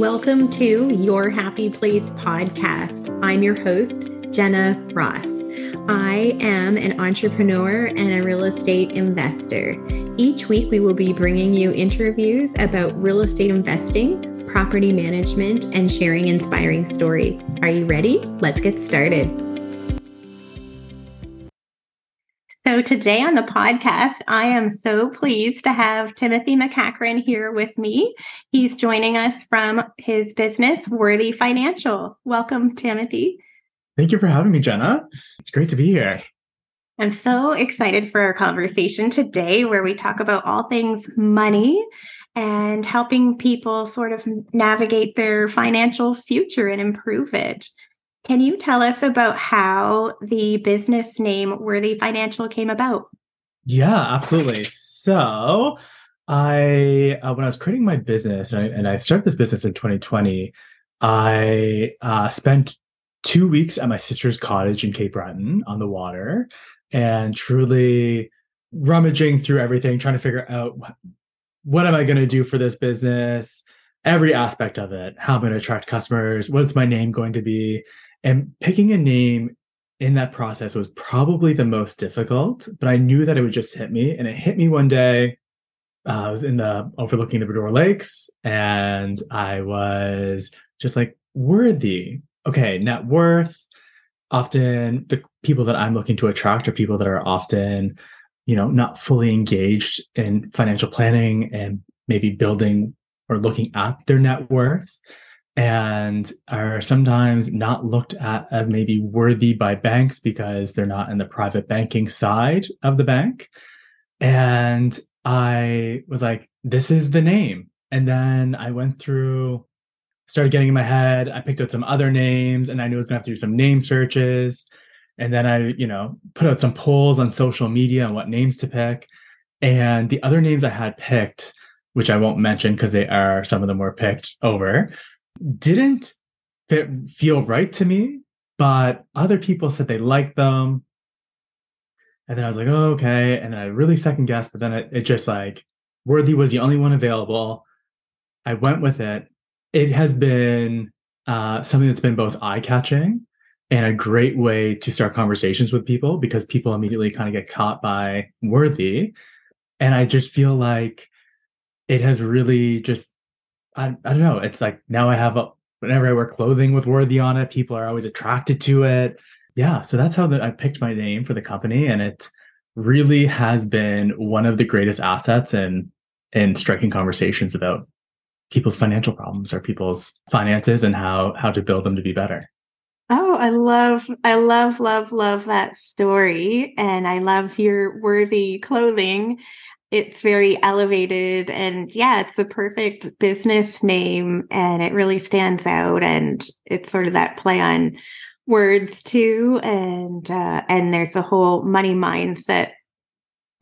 Welcome to Your Happy Place podcast. I'm your host, Jenna Ross. I am an entrepreneur and a real estate investor. Each week, we will be bringing you interviews about real estate investing, property management, and sharing inspiring stories. Are you ready? Let's get started. So, today on the podcast, I am so pleased to have Timothy MacEachern here with me. He's joining us from his business, Worthy Financial. Welcome, Timothy. Thank you for having me, Jenna. It's great to be here. I'm so excited for our conversation today, where we talk about all things money and helping people sort of navigate their financial future and improve it. Can you tell us about how the business name Worthy Financial came about? Yeah, absolutely. So, I uh, when I was creating my business and I, and I started this business in 2020, I uh, spent two weeks at my sister's cottage in Cape Breton on the water, and truly rummaging through everything, trying to figure out what am I going to do for this business, every aspect of it. How I'm going to attract customers. What's my name going to be? And picking a name in that process was probably the most difficult, but I knew that it would just hit me. And it hit me one day. Uh, I was in the overlooking the Bras d'Or Lakes and I was just like, worthy. Okay, net worth. Often the people that I'm looking to attract are people that are often, you know, not fully engaged in financial planning and maybe building or looking at their net worth and are sometimes not looked at as maybe worthy by banks because they're not in the private banking side of the bank. And I was like, this is the name. And then I went through, started getting in my head. I picked out some other names and I knew I was going to have to do some name searches. And then I, you know, put out some polls on social media on what names to pick. And the other names I had picked, which I won't mention because they are, some of them were picked over, didn't fit, feel right to me, but other people said they liked them. And then I was like, oh, okay. And then I really second guessed, but then it, it just like Worthy was the only one available. I went with it. It has been uh, something that's been both eye catching and a great way to start conversations with people because people immediately kind of get caught by Worthy. And I just feel like it has really just I, I don't know. It's like now I have a whenever I wear clothing with worthy on it, people are always attracted to it. Yeah. So that's how that I picked my name for the company. And it really has been one of the greatest assets in in striking conversations about people's financial problems or people's finances and how how to build them to be better. Oh, I love, I love, love, love that story. And I love your worthy clothing it's very elevated and yeah it's a perfect business name and it really stands out and it's sort of that play on words too. And uh, and there's a whole money mindset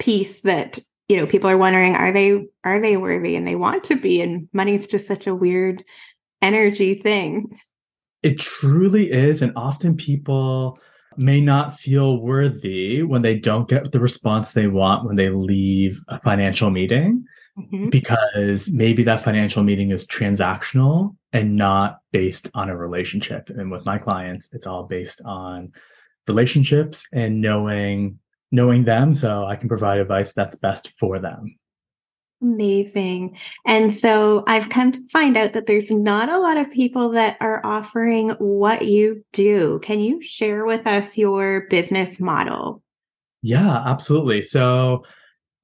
piece that you know people are wondering are they are they worthy? And they want to be and money's just such a weird energy thing. It truly is and often people may not feel worthy when they don't get the response they want when they leave a financial meeting mm-hmm. because maybe that financial meeting is transactional and not based on a relationship. And with my clients, it's all based on relationships and knowing knowing them so I can provide advice that's best for them. Amazing. And so I've come to find out that there's not a lot of people that are offering what you do. Can you share with us your business model? Yeah, absolutely. So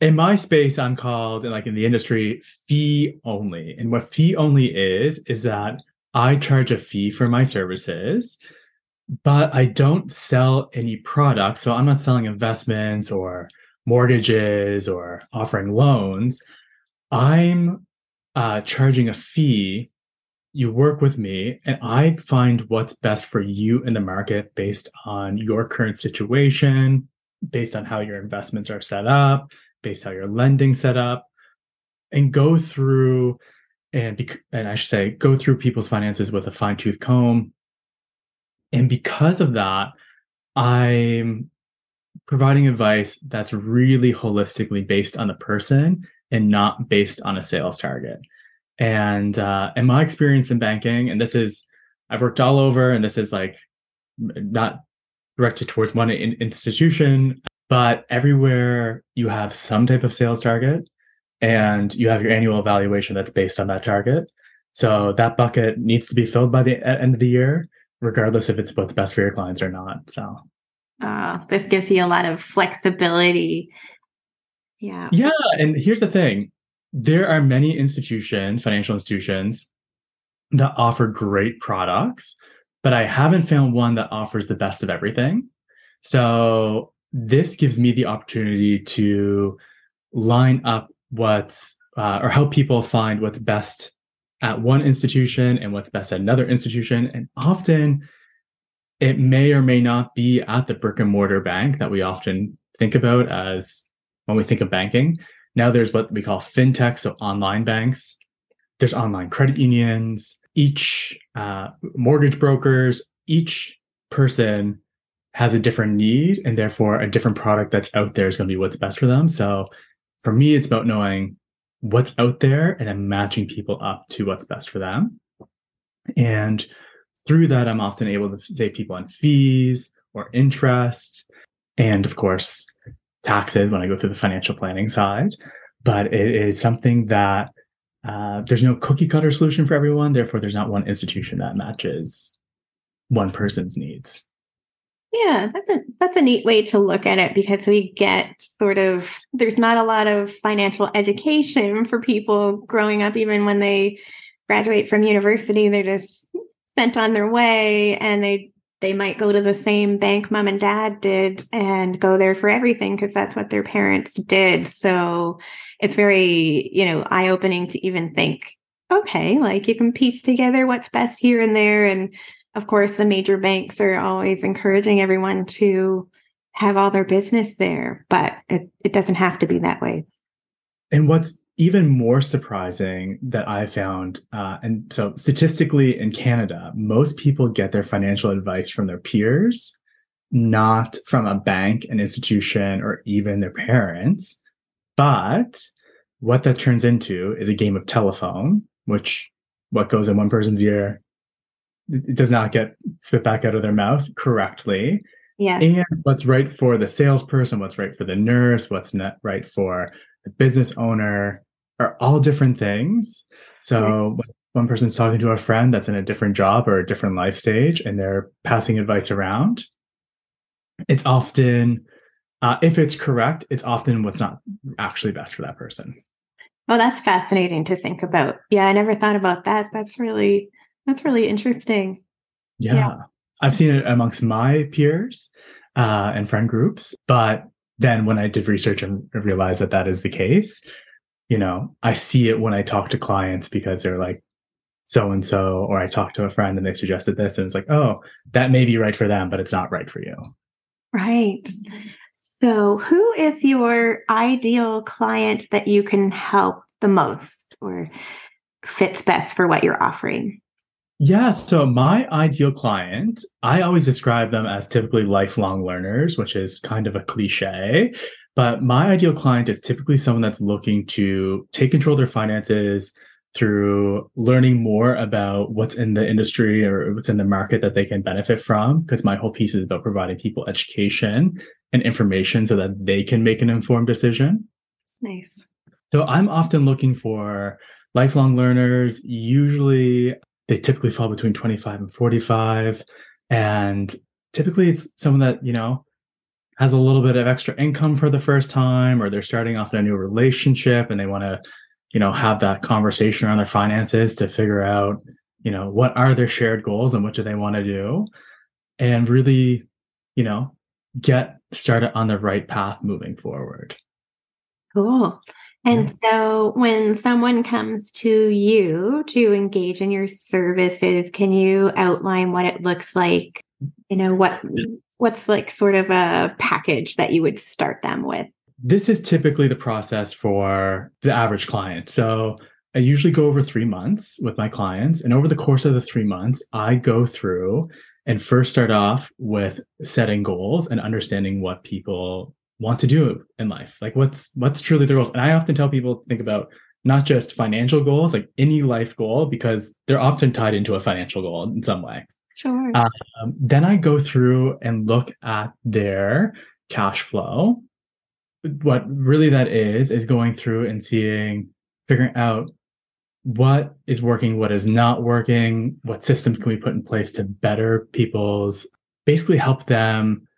in my space, I'm called, like in the industry, fee only. And what fee only is, is that I charge a fee for my services, but I don't sell any products. So I'm not selling investments or mortgages or offering loans. I'm uh, charging a fee. You work with me, and I find what's best for you in the market based on your current situation, based on how your investments are set up, based how your lending set up, and go through and bec- and I should say go through people's finances with a fine tooth comb. And because of that, I'm providing advice that's really holistically based on the person and not based on a sales target. And uh, in my experience in banking, and this is, I've worked all over, and this is like not directed towards one in- institution, but everywhere you have some type of sales target and you have your annual evaluation that's based on that target. So that bucket needs to be filled by the end of the year, regardless if it's what's best for your clients or not. So, uh, this gives you a lot of flexibility. Yeah. Yeah. And here's the thing there are many institutions, financial institutions, that offer great products, but I haven't found one that offers the best of everything. So, this gives me the opportunity to line up what's uh, or help people find what's best at one institution and what's best at another institution. And often it may or may not be at the brick and mortar bank that we often think about as when we think of banking. Now there's what we call fintech, so online banks. There's online credit unions. Each uh, mortgage brokers, each person has a different need, and therefore a different product that's out there is going to be what's best for them. So for me, it's about knowing what's out there and then matching people up to what's best for them. And through that, I'm often able to save people on fees or interest, and of course, taxes when I go through the financial planning side. But it is something that uh, there's no cookie cutter solution for everyone. Therefore, there's not one institution that matches one person's needs. Yeah, that's a that's a neat way to look at it because we get sort of there's not a lot of financial education for people growing up even when they graduate from university they're just sent on their way and they they might go to the same bank mom and dad did and go there for everything because that's what their parents did. So it's very, you know, eye opening to even think, okay, like you can piece together what's best here and there and of course, the major banks are always encouraging everyone to have all their business there, but it, it doesn't have to be that way. And what's even more surprising that I found, uh, and so statistically in Canada, most people get their financial advice from their peers, not from a bank, an institution, or even their parents. But what that turns into is a game of telephone, which what goes in one person's ear it does not get spit back out of their mouth correctly. Yeah. And what's right for the salesperson, what's right for the nurse, what's not right for business owner are all different things. So right. one person's talking to a friend that's in a different job or a different life stage and they're passing advice around. It's often, uh, if it's correct, it's often what's not actually best for that person. Oh, that's fascinating to think about. Yeah, I never thought about that. That's really that's really interesting. Yeah. yeah. I've seen it amongst my peers uh, and friend groups. But then when I did research and realized that that is the case, you know, I see it when I talk to clients because they're like, so and so, or I talk to a friend and they suggested this, and it's like, oh, that may be right for them, but it's not right for you. Right. So, who is your ideal client that you can help the most or fits best for what you're offering? Yeah. So my ideal client, I always describe them as typically lifelong learners, which is kind of a cliche. But my ideal client is typically someone that's looking to take control of their finances through learning more about what's in the industry or what's in the market that they can benefit from. Because my whole piece is about providing people education and information so that they can make an informed decision. Nice. So I'm often looking for lifelong learners, usually they typically fall between 25 and 45 and typically it's someone that you know has a little bit of extra income for the first time or they're starting off in a new relationship and they want to you know have that conversation around their finances to figure out you know what are their shared goals and what do they want to do. And really you know get started on the right path moving forward. Cool and so when someone comes to you to engage in your services, can you outline what it looks like? You know, what what's like sort of a package that you would start them with? This is typically the process for the average client. So I usually go over three months with my clients. And over the course of the three months, I go through and first start off with setting goals and understanding what people want to do in life like what's what's truly their goals and i often tell people think about not just financial goals, like any life goal, because they're often tied into a financial goal in some way. Sure. Um, then I go through and look at their cash flow. What really that is, is going through and seeing, figuring out what is working, what is not working, what systems can we put in place to better people's, basically help them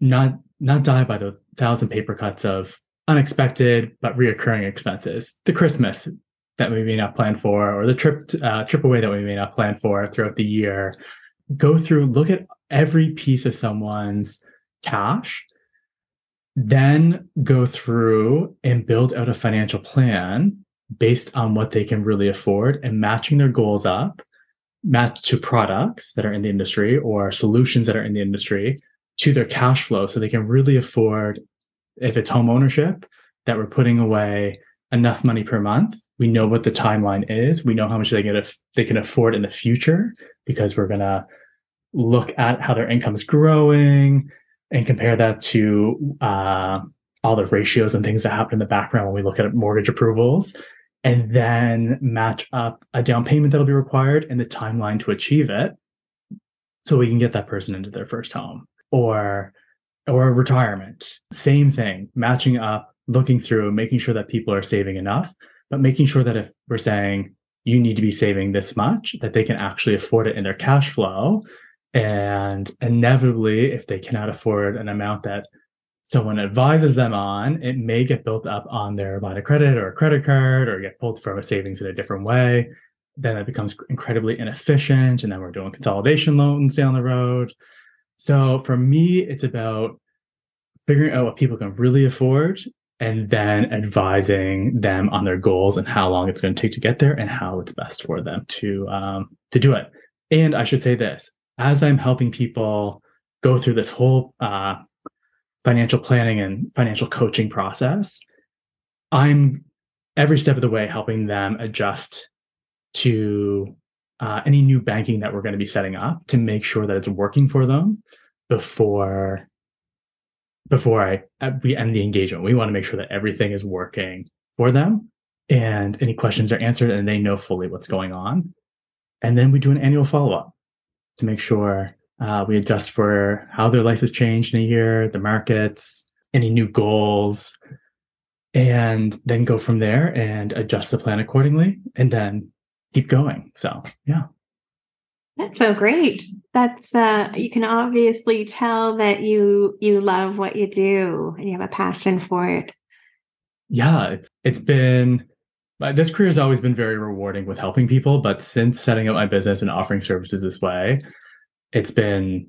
not not die by the thousand paper cuts of unexpected but reoccurring expenses. The Christmas that we may not plan for, or the trip uh, trip away that we may not plan for throughout the year. Go through, look at every piece of someone's cash, then go through and build out a financial plan based on what they can really afford and matching their goals up, match to products that are in the industry or solutions that are in the industry to their cash flow so they can really afford if it's home ownership that we're putting away enough money per month. We know what the timeline is. We know how much they get if they can afford in the future because we're going to look at how their income is growing and compare that to uh, all the ratios and things that happen in the background when we look at mortgage approvals and then match up a down payment that'll be required and the timeline to achieve it so we can get that person into their first home or or retirement. Same thing matching up looking through making sure that people are saving enough but making sure that if we're saying you need to be saving this much that they can actually afford it in their cash flow. And inevitably if they cannot afford an amount that someone advises them on it may get built up on their line of credit or a credit card or get pulled from a savings in a different way. Then it becomes incredibly inefficient and then we're doing consolidation loans down the road so for me, it's about figuring out what people can really afford and then advising them on their goals and how long it's going to take to get there and how it's best for them to um, to do it. And I should say this: as I'm helping people go through this whole uh, financial planning and financial coaching process, I'm every step of the way helping them adjust to uh, any new banking that we're going to be setting up to make sure that it's working for them before before I uh, we end the engagement. We want to make sure that everything is working for them and any questions are answered and they know fully what's going on. And then we do an annual follow up to make sure uh, we adjust for how their life has changed in a year, the markets, any new goals, and then go from there and adjust the plan accordingly. And then keep going. So yeah. That's so great. That's uh you can obviously tell that you you love what you do and you have a passion for it. Yeah, it's it's been this career has always been very rewarding with helping people, but since setting up my business and offering services this way, it's been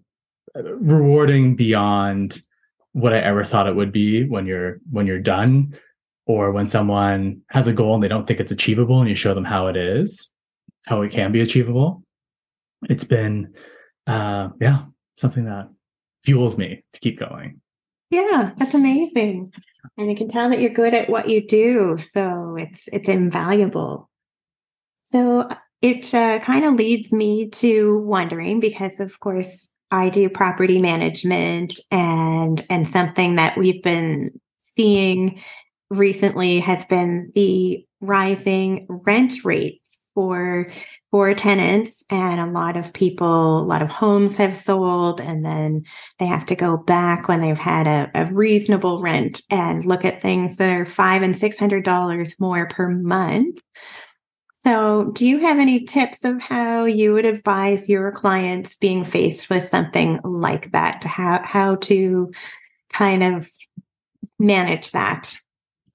uh, rewarding beyond what I ever thought it would be when you're when you're done or when someone has a goal and they don't think it's achievable and you show them how it is how it can be achievable. It's been, uh, yeah, something that fuels me to keep going. Yeah, that's amazing. And you can tell that you're good at what you do. So it's it's invaluable. So it uh, kind of leads me to wondering because of course I do property management and and something that we've been seeing recently has been the rising rent rates for for tenants and a lot of people a lot of homes have sold and then they have to go back when they've had a, a reasonable rent and look at things that are five and six hundred dollars more per month. So do you have any tips of how you would advise your clients being faced with something like that? How how to kind of manage that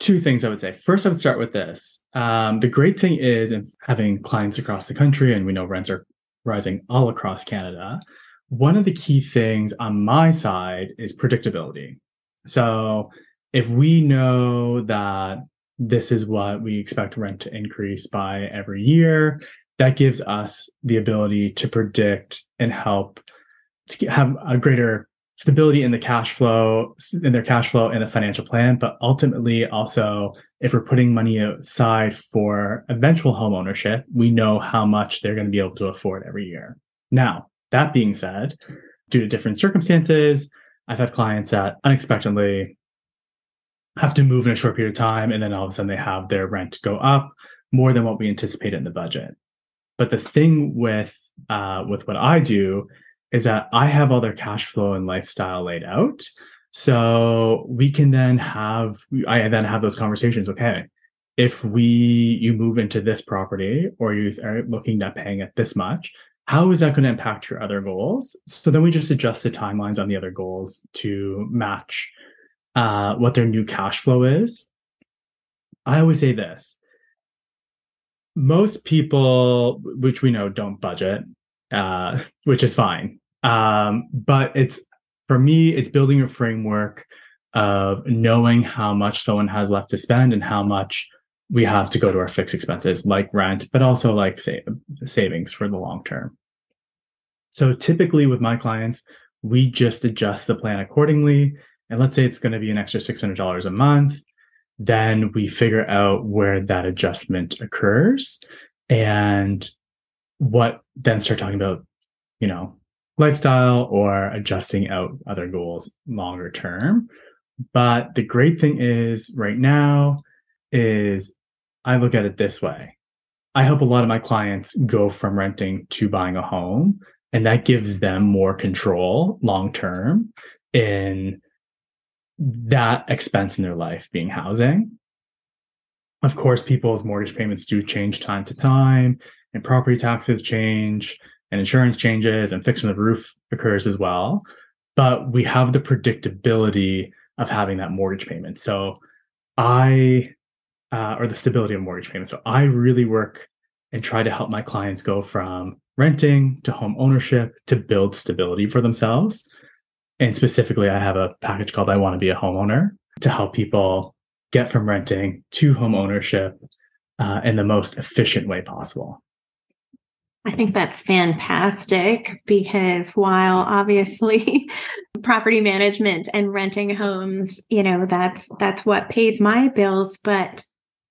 two things I would say. First, I would start with this. Um, the great thing is in having clients across the country, and we know rents are rising all across Canada. One of the key things on my side is predictability. So if we know that this is what we expect rent to increase by every year, that gives us the ability to predict and help to have a greater stability in the cash flow, in their cash flow and the financial plan, but ultimately also if we're putting money aside for eventual home ownership, we know how much they're going to be able to afford every year. Now, that being said, due to different circumstances, I've had clients that unexpectedly have to move in a short period of time and then all of a sudden they have their rent go up more than what we anticipated in the budget. But the thing with uh, with what I do is that I have all their cash flow and lifestyle laid out. So we can then have I then have those conversations. Okay, if we you move into this property or you are looking at paying at this much, how is that going to impact your other goals? So then we just adjust the timelines on the other goals to match uh, what their new cash flow is. I always say this most people, which we know don't budget, uh, which is fine. Um, but it's for me, it's building a framework of knowing how much someone has left to spend and how much we have to go to our fixed expenses like rent, but also like say, savings for the long term. So typically with my clients, we just adjust the plan accordingly. And let's say it's going to be an extra $600 a month then we figure out where that adjustment occurs and what then start talking about, you know, lifestyle or adjusting out other goals longer term. But the great thing is right now is I look at it this way. I help a lot of my clients go from renting to buying a home and that gives them more control long term in that expense in their life being housing. Of course, people's mortgage payments do change time to time, and property taxes change, and insurance changes, and fixing the roof occurs as well. But we have the predictability of having that mortgage payment. So I, uh, or the stability of mortgage payment. So I really work and try to help my clients go from renting to home ownership to build stability for themselves and specifically, I have a package called I Want to Be a Homeowner to help people get from renting to home ownership uh, in the most efficient way possible. I think that's fantastic because while obviously property management and renting homes, you know, that's that's what pays my bills, but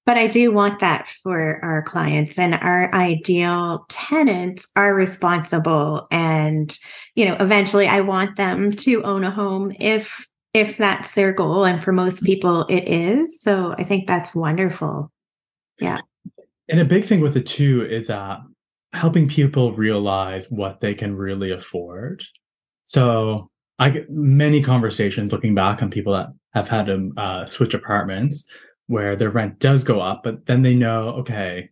but I do want that for our clients and our ideal tenants are responsible. And, you know, eventually I want them to own a home if if that's their goal. And for most people it is. So I think that's wonderful. Yeah. And a big thing with it too is that helping people realize what they can really afford. So I get many conversations looking back on people that have had to uh, switch apartments where their rent does go up, but then they know, okay,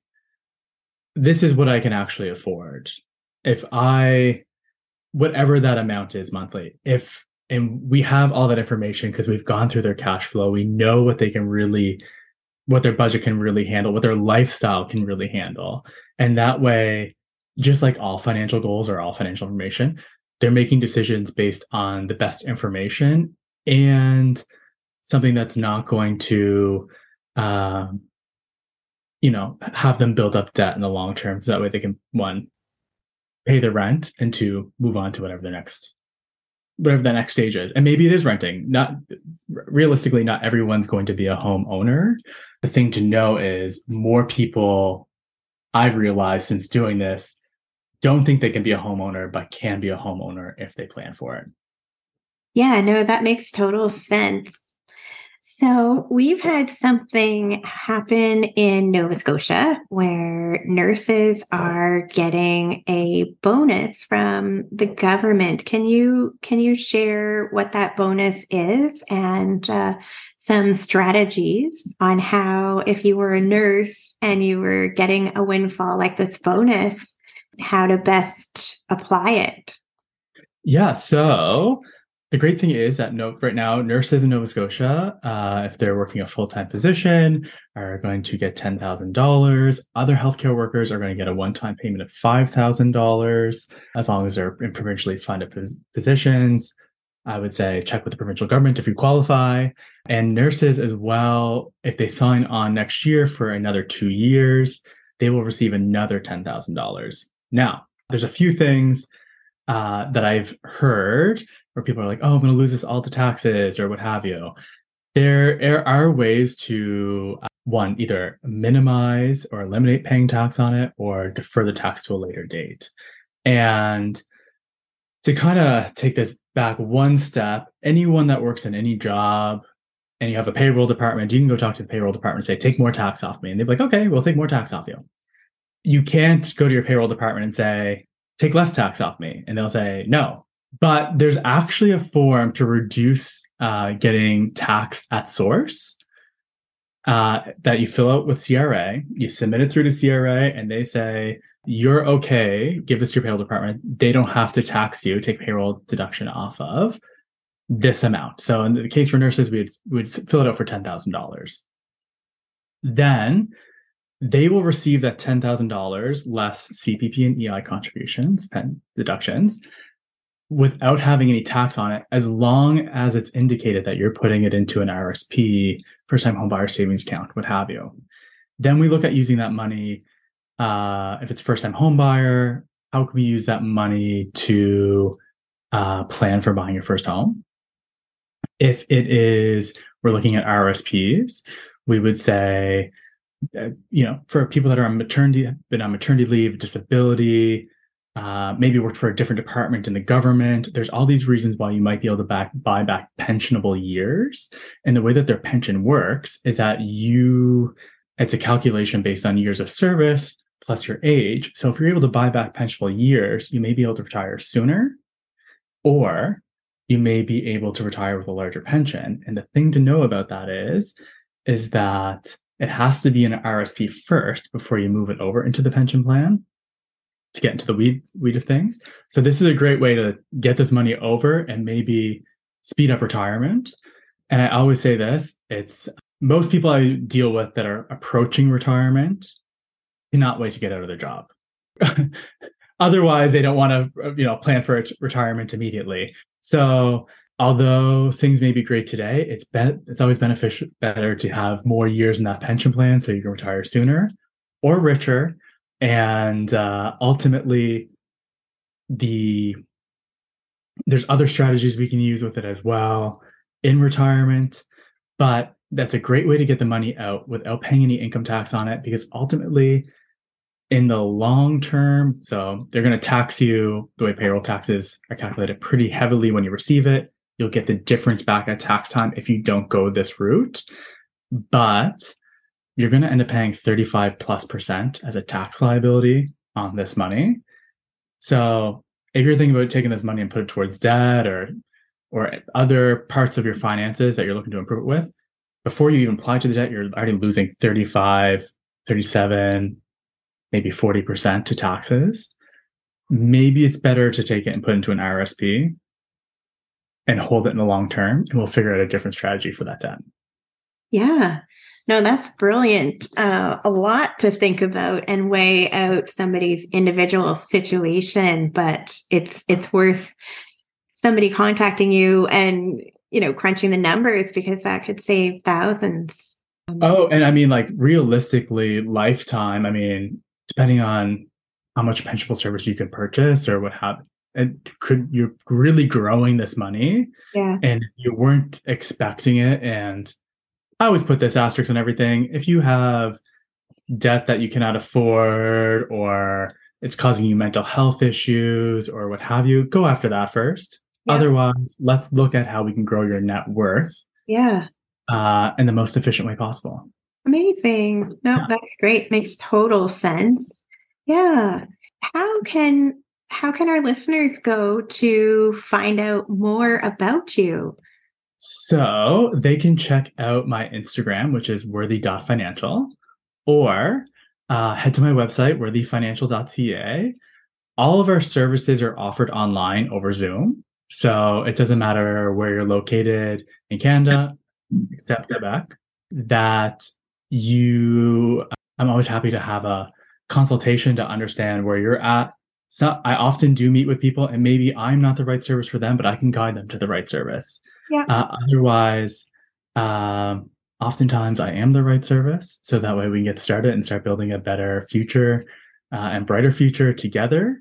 this is what I can actually afford. If I, whatever that amount is monthly, if, and we have all that information because we've gone through their cash flow, we know what they can really, what their budget can really handle, what their lifestyle can really handle. And that way, just like all financial goals or all financial information, they're making decisions based on the best information and something that's not going to um, you know, have them build up debt in the long term so that way they can one pay the rent and two move on to whatever the next whatever the next stage is. And maybe it is renting. Not realistically, not everyone's going to be a homeowner. The thing to know is more people I've realized since doing this don't think they can be a homeowner, but can be a homeowner if they plan for it. Yeah, no, that makes total sense. So, we've had something happen in Nova Scotia where nurses are getting a bonus from the government. Can you can you share what that bonus is and uh, some strategies on how, if you were a nurse and you were getting a windfall like this bonus, how to best apply it? Yeah. So the great thing is that right now, nurses in Nova Scotia, uh, if they're working a full time position, are going to get ten thousand dollars. Other healthcare workers are going to get a one time payment of five thousand dollars, as long as they're in provincially funded pos- positions. I would say check with the provincial government if you qualify, and nurses as well. If they sign on next year for another two years, they will receive another ten thousand dollars. Now, there's a few things uh, that I've heard where people are like, oh, I'm going to lose this all to taxes or what have you. There are ways to, uh, one, either minimize or eliminate paying tax on it or defer the tax to a later date. And to kind of take this back one step, anyone that works in any job and you have a payroll department, you can go talk to the payroll department and say, take more tax off me. And they'd be like, okay, we'll take more tax off you. You can't go to your payroll department and say, take less tax off me. And they'll say, no. But there's actually a form to reduce uh, getting taxed at source uh, that you fill out with CRA. You submit it through to CRA, and they say, you're okay, give this to your payroll department. They don't have to tax you, take payroll deduction off of this amount. So in the case for nurses, we'd, we'd fill it out for $10,000. Then they will receive that $10,000 less CPP and EI contributions, pen deductions, without having any tax on it, as long as it's indicated that you're putting it into an RSP, first time home buyer savings account, what have you. Then we look at using that money. Uh, if it's first time home buyer, how can we use that money to uh, plan for buying your first home? If it is, we're looking at RSPs, we would say, uh, you know, for people that are on maternity, been on maternity leave, disability, uh, maybe worked for a different department in the government. There's all these reasons why you might be able to back, buy back pensionable years. And the way that their pension works is that you, it's a calculation based on years of service plus your age. So if you're able to buy back pensionable years, you may be able to retire sooner, or you may be able to retire with a larger pension. And the thing to know about that is, is that it has to be an RSP first before you move it over into the pension plan to get into the weed weed of things. So this is a great way to get this money over and maybe speed up retirement. And I always say this, it's most people I deal with that are approaching retirement cannot wait to get out of their job. Otherwise, they don't want to, you know, plan for retirement immediately. So, although things may be great today, it's be- it's always beneficial better to have more years in that pension plan so you can retire sooner or richer and uh, ultimately the there's other strategies we can use with it as well in retirement but that's a great way to get the money out without paying any income tax on it because ultimately in the long term so they're going to tax you the way payroll taxes are calculated pretty heavily when you receive it. You'll get the difference back at tax time if you don't go this route. But you're going to end up paying 35 plus percent as a tax liability on this money. So if you're thinking about taking this money and put it towards debt or or other parts of your finances that you're looking to improve it with, before you even apply to the debt, you're already losing 35, 37, maybe 40% to taxes. Maybe it's better to take it and put it into an RSP and hold it in the long term, and we'll figure out a different strategy for that debt. Yeah. No, that's brilliant. Uh, a lot to think about and weigh out somebody's individual situation, but it's it's worth somebody contacting you and you know crunching the numbers because that could save thousands. Oh, and I mean, like realistically, lifetime. I mean, depending on how much pensionable service you can purchase or what have and could you're really growing this money yeah and you weren't expecting it and I always put this asterisk on everything. If you have debt that you cannot afford or it's causing you mental health issues or what have you, go after that first. Yeah. Otherwise, let's look at how we can grow your net worth. Yeah. Uh, in the most efficient way possible. Amazing. No, yeah. that's great. Makes total sense. Yeah. How can how can our listeners go to find out more about you? So they can check out my Instagram, which is worthy.financial, or uh, head to my website, worthyfinancial.ca. All of our services are offered online over Zoom. So it doesn't matter where you're located in Canada, except Quebec, that you, I'm always happy to have a consultation to understand where you're at. So I often do meet with people, and maybe I'm not the right service for them, but I can guide them to the right service. Yeah. Uh, otherwise, um, oftentimes I am the right service. So that way we can get started and start building a better future uh, and brighter future together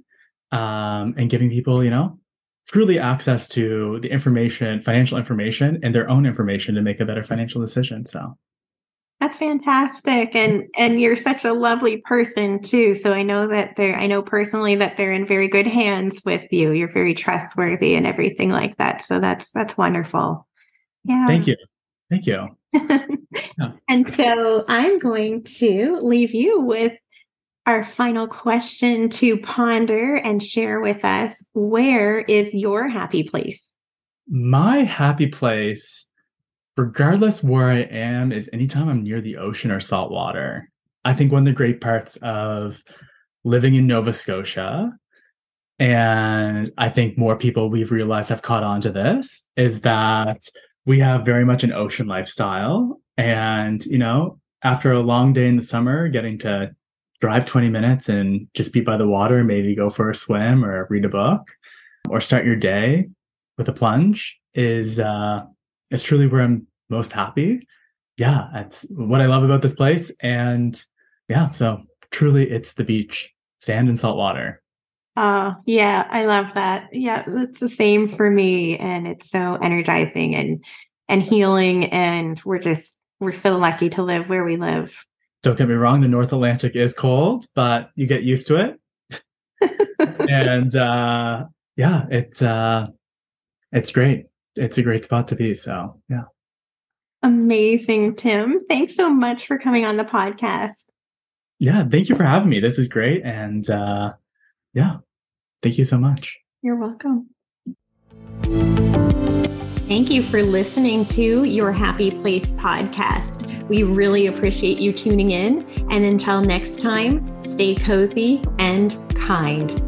um, and giving people, you know, truly access to the information, financial information, and their own information to make a better financial decision. So that's fantastic. And and you're such a lovely person too. So I know that they're I know personally that they're in very good hands with you. You're very trustworthy and everything like that. So that's that's wonderful. Yeah. Thank you. Thank you. yeah. And so I'm going to leave you with our final question to ponder and share with us. Where is your happy place? My happy place, regardless where I am, is anytime I'm near the ocean or salt water. I think one of the great parts of living in Nova Scotia, and I think more people we've realized have caught on to this, is that we have very much an ocean lifestyle. And, you know, after a long day in the summer, getting to drive 20 minutes and just be by the water, maybe go for a swim or read a book or start your day with a plunge is uh is truly where I'm most happy. Yeah, that's what I love about this place. And yeah, so truly it's the beach, sand and salt water. Oh, yeah, I love that. Yeah, it's the same for me and it's so energizing and and healing and we're just we're so lucky to live where we live. Don't get me wrong, the North Atlantic is cold, but you get used to it. and uh yeah, it's uh it's great. It's a great spot to be, so yeah. Amazing, Tim. Thanks so much for coming on the podcast. Yeah, thank you for having me. This is great and uh yeah, Thank you so much. You're welcome. Thank you for listening to Your Happy Place podcast. We really appreciate you tuning in. And until next time, stay cozy and kind.